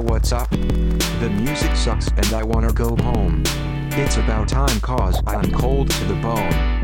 what's up? The music sucks and I wanna go home. It's about time cause I'm cold to the bone.